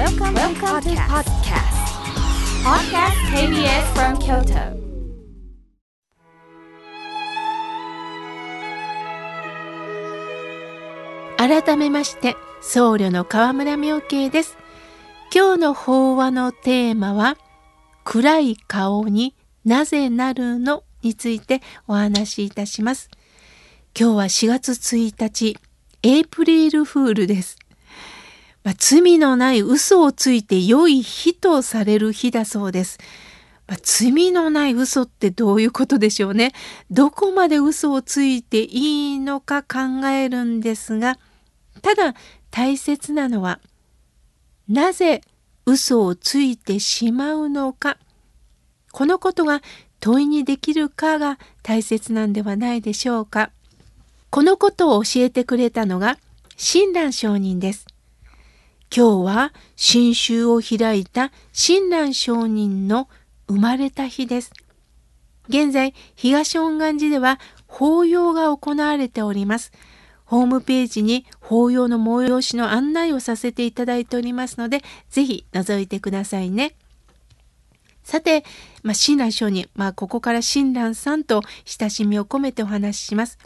Welcome, Welcome to podcast. Podcast KBS from Kyoto. 改めまして僧侶の河村明慶です今日の法話のテーマは暗い顔になぜなるのについてお話しいたします今日は4月1日エイプリールフールですまあ、罪のない嘘をついて良い日とされる日だそうです。まあ、罪のない嘘ってどういうことでしょうね。どこまで嘘をついていいのか考えるんですが、ただ大切なのは、なぜ嘘をついてしまうのか、このことが問いにできるかが大切なんではないでしょうか。このことを教えてくれたのが親鸞上人です。今日は新宗を開いた親鸞上人の生まれた日です。現在、東恩願寺では法要が行われております。ホームページに法要の催しの案内をさせていただいておりますので、ぜひ覗いてくださいね。さて、まあ、親鸞上人、まあ、ここから親鸞さんと親しみを込めてお話しします。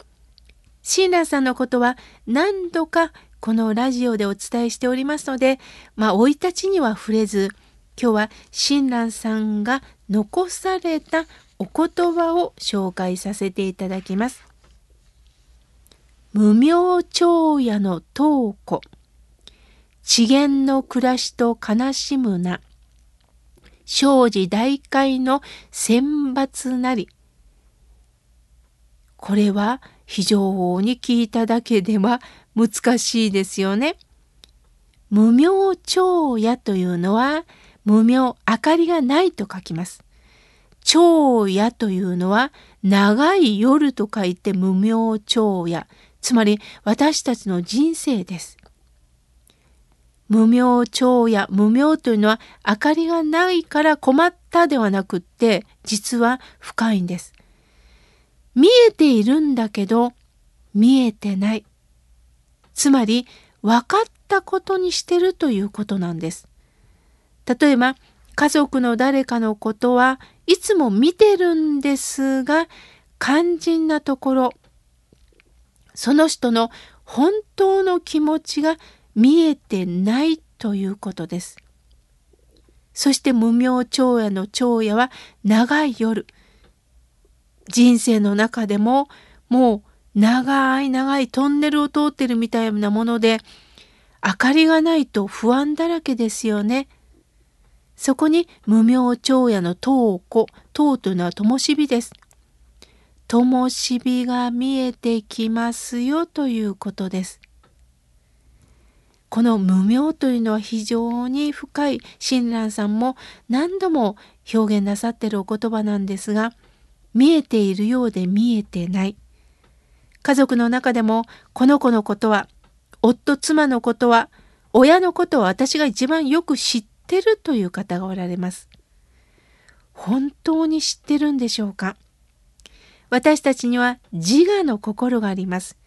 親鸞さんのことは何度かこのラジオでお伝えしておりますので、まあ、生い立ちには触れず、今日は親鸞さんが残されたお言葉を紹介させていただきます。無名長夜の東古、次元の暮らしと悲しむな、生児大会の選抜なり。これは非常に聞いただけでは難しいですよね。無明朝夜というのは無明明かりがないと書きます。朝夜というのは長い夜と書いて無明朝夜。つまり私たちの人生です。無明朝夜、無明というのは明かりがないから困ったではなくって実は深いんです。見えているんだけど見えてない。つまり分かったことにしてるということなんです。例えば家族の誰かのことはいつも見てるんですが肝心なところその人の本当の気持ちが見えてないということです。そして無名長夜の長夜は長い夜。人生の中でももう長い長いトンネルを通ってるみたいなもので明かりがないと不安だらけですよね。そこに無名長夜の灯子、灯というのは灯火です。灯火が見えてきますよということです。この無名というのは非常に深い親鸞さんも何度も表現なさってるお言葉なんですが見えているようで見えてない家族の中でもこの子のことは夫妻のことは親のことは私が一番よく知ってるという方がおられます。本当に知ってるんでしょうか？私たちには自我の心があります。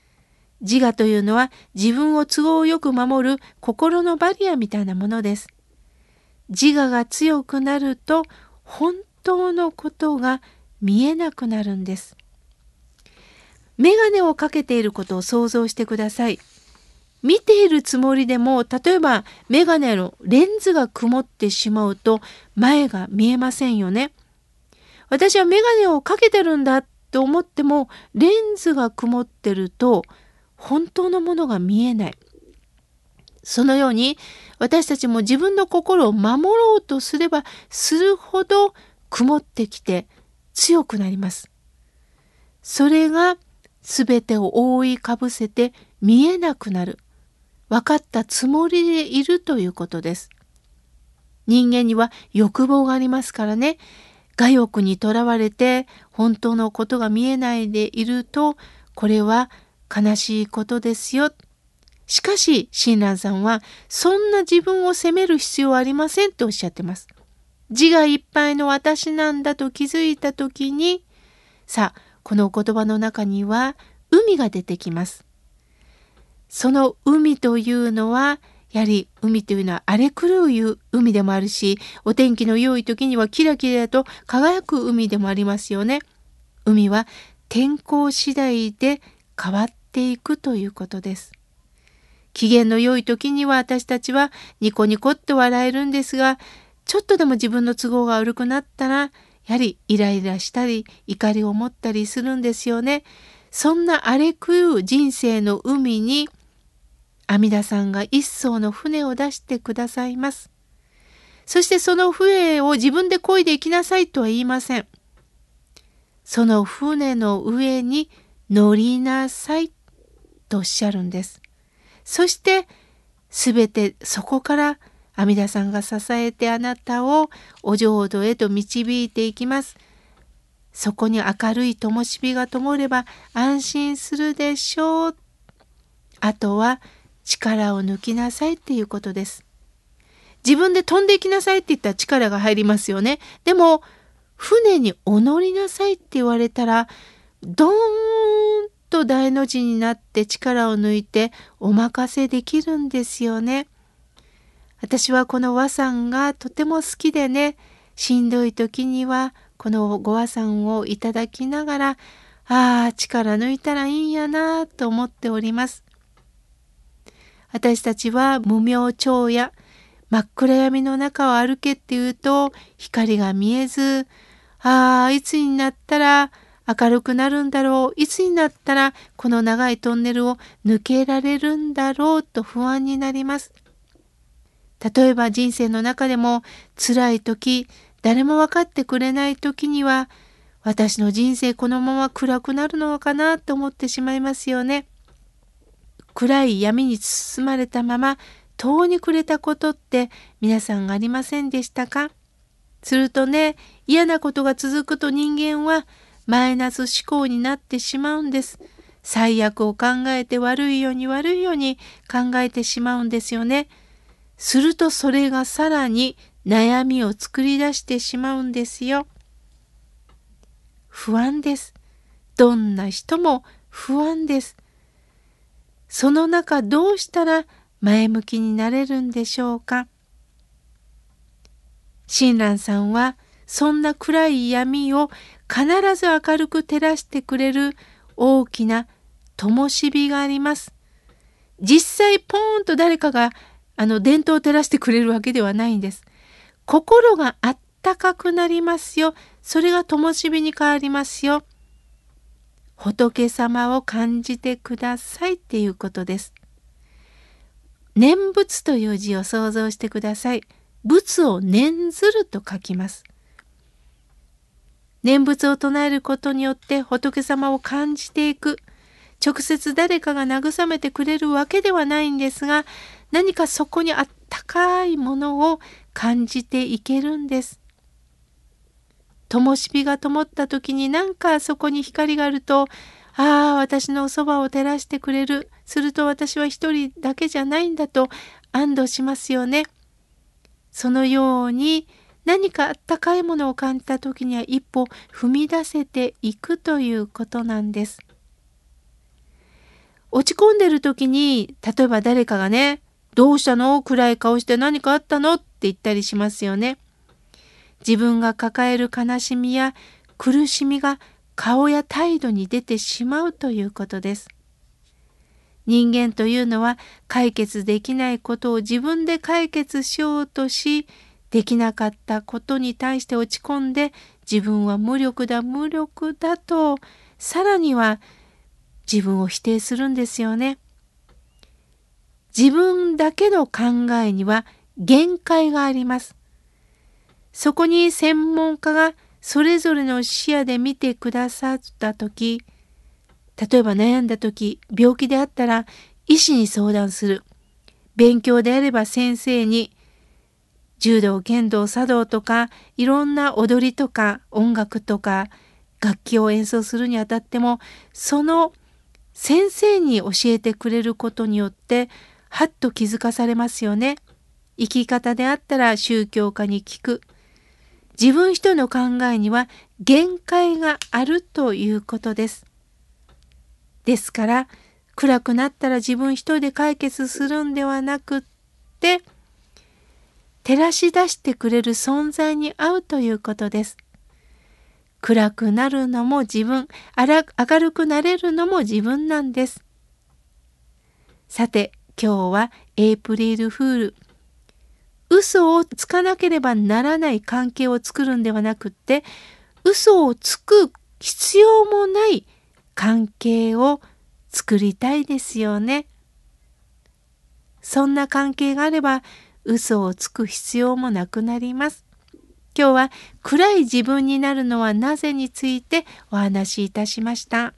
自我というのは自分を都合よく守る心のバリアみたいなものです。自我が強くなると本当のことが見えなくなるんです。メガネをかけていることを想像してください。見ているつもりでも例えばメガネのレンズが曇ってしまうと前が見えませんよね。私はメガネをかけてるんだと思ってもレンズが曇ってると本当のものが見えない。そのように私たちも自分の心を守ろうとすればするほど曇ってきて強くなります。それが全てを覆いかぶせて見えなくなる。分かったつもりでいるということです。人間には欲望がありますからね。我欲にとらわれて本当のことが見えないでいると、これは悲しいことですよ。しかし、親鸞さんは、そんな自分を責める必要はありませんとおっしゃってます。自我いっぱいの私なんだと気づいたときに、さあ、この言葉の中には海が出てきます。その海というのはやはり海というのは荒れ狂う海でもあるし、お天気の良い時にはキラキラと輝く海でもありますよね。海は天候次第で変わっていくということです。機嫌の良い時には私たちはニコニコって笑えるんですが、ちょっとでも自分の都合が悪くなったら、やはりイライラしたり怒りを持ったりするんですよね。そんな荒れ狂う人生の海に阿弥陀さんが一艘の船を出してくださいます。そしてその船を自分で漕いで行きなさいとは言いません。その船の上に乗りなさいとおっしゃるんです。そしてすべてそこから阿弥陀さんが支えてあなたをお浄土へと導いていきます。そこに明るい灯火が灯れば安心するでしょう。あとは力を抜きなさいっていうことです。自分で飛んでいきなさいって言ったら力が入りますよね。でも、船にお乗りなさいって言われたら、ドーンと大の字になって力を抜いてお任せできるんですよね。私はこの和さんがとても好きでね、しんどい時にはこのご和さんをいただきながら、ああ、力抜いたらいいんやなと思っております。私たちは無明朝や真っ暗闇の中を歩けっていうと光が見えず、ああ、いつになったら明るくなるんだろう、いつになったらこの長いトンネルを抜けられるんだろうと不安になります。例えば人生の中でも辛い時、誰も分かってくれない時には、私の人生このまま暗くなるのかなと思ってしまいますよね。暗い闇に包まれたまま遠に暮れたことって皆さんありませんでしたか？するとね嫌なことが続くと人間はマイナス思考になってしまうんです。最悪を考えて悪いように悪いように考えてしまうんですよね。するとそれがさらに悩みを作り出してしまうんですよ。不安です。どんな人も不安です。その中どうしたら前向きになれるんでしょうか親鸞さんはそんな暗い闇を必ず明るく照らしてくれる大きな灯火があります。実際ポーンと誰かがあの伝統を照らしてくれるわけではないんです。心があったかくなりますよ。それが灯火に変わりますよ。仏様を感じてくださいっていうことです。念仏という字を想像してください。仏を念ずると書きます。念仏を唱えることによって仏様を感じていく。直接誰かが慰めてくれるわけではないんですが、何かそこにあったかいものを感じていけるんです。灯火が灯った時になんかそこに光があるとああ私のそばを照らしてくれるすると私は一人だけじゃないんだと安堵しますよね。そのように何かあったかいものを感じた時には一歩踏み出せていくということなんです。落ち込んでる時に例えば誰かがね「どうしたの？暗い顔して何かあったの?」って言ったりしますよね。自分が抱える悲しみや苦しみが顔や態度に出てしまうということです。人間というのは解決できないことを自分で解決しようとしできなかったことに対して落ち込んで自分は無力だ無力だとさらには自分を否定するんですよね。自分だけの考えには限界があります。そこに専門家がそれぞれの視野で見てくださった時例えば悩んだ時病気であったら医師に相談する勉強であれば先生に柔道剣道茶道とかいろんな踊りとか音楽とか楽器を演奏するにあたってもその先生に教えてくれることによってはっと気づかされますよね。生き方であったら宗教家に聞く。自分人の考えには限界があるということです。ですから暗くなったら自分一人で解決するんではなくって照らし出してくれる存在に会うということです。暗くなるのも自分、明るくなれるのも自分なんです。さて、今日はエイプリルフール。嘘をつかなければならない関係を作るんではなくって、嘘をつく必要もない関係を作りたいですよね。そんな関係があれば嘘をつく必要もなくなります。今日は暗い自分になるのはなぜについてお話しいたしました。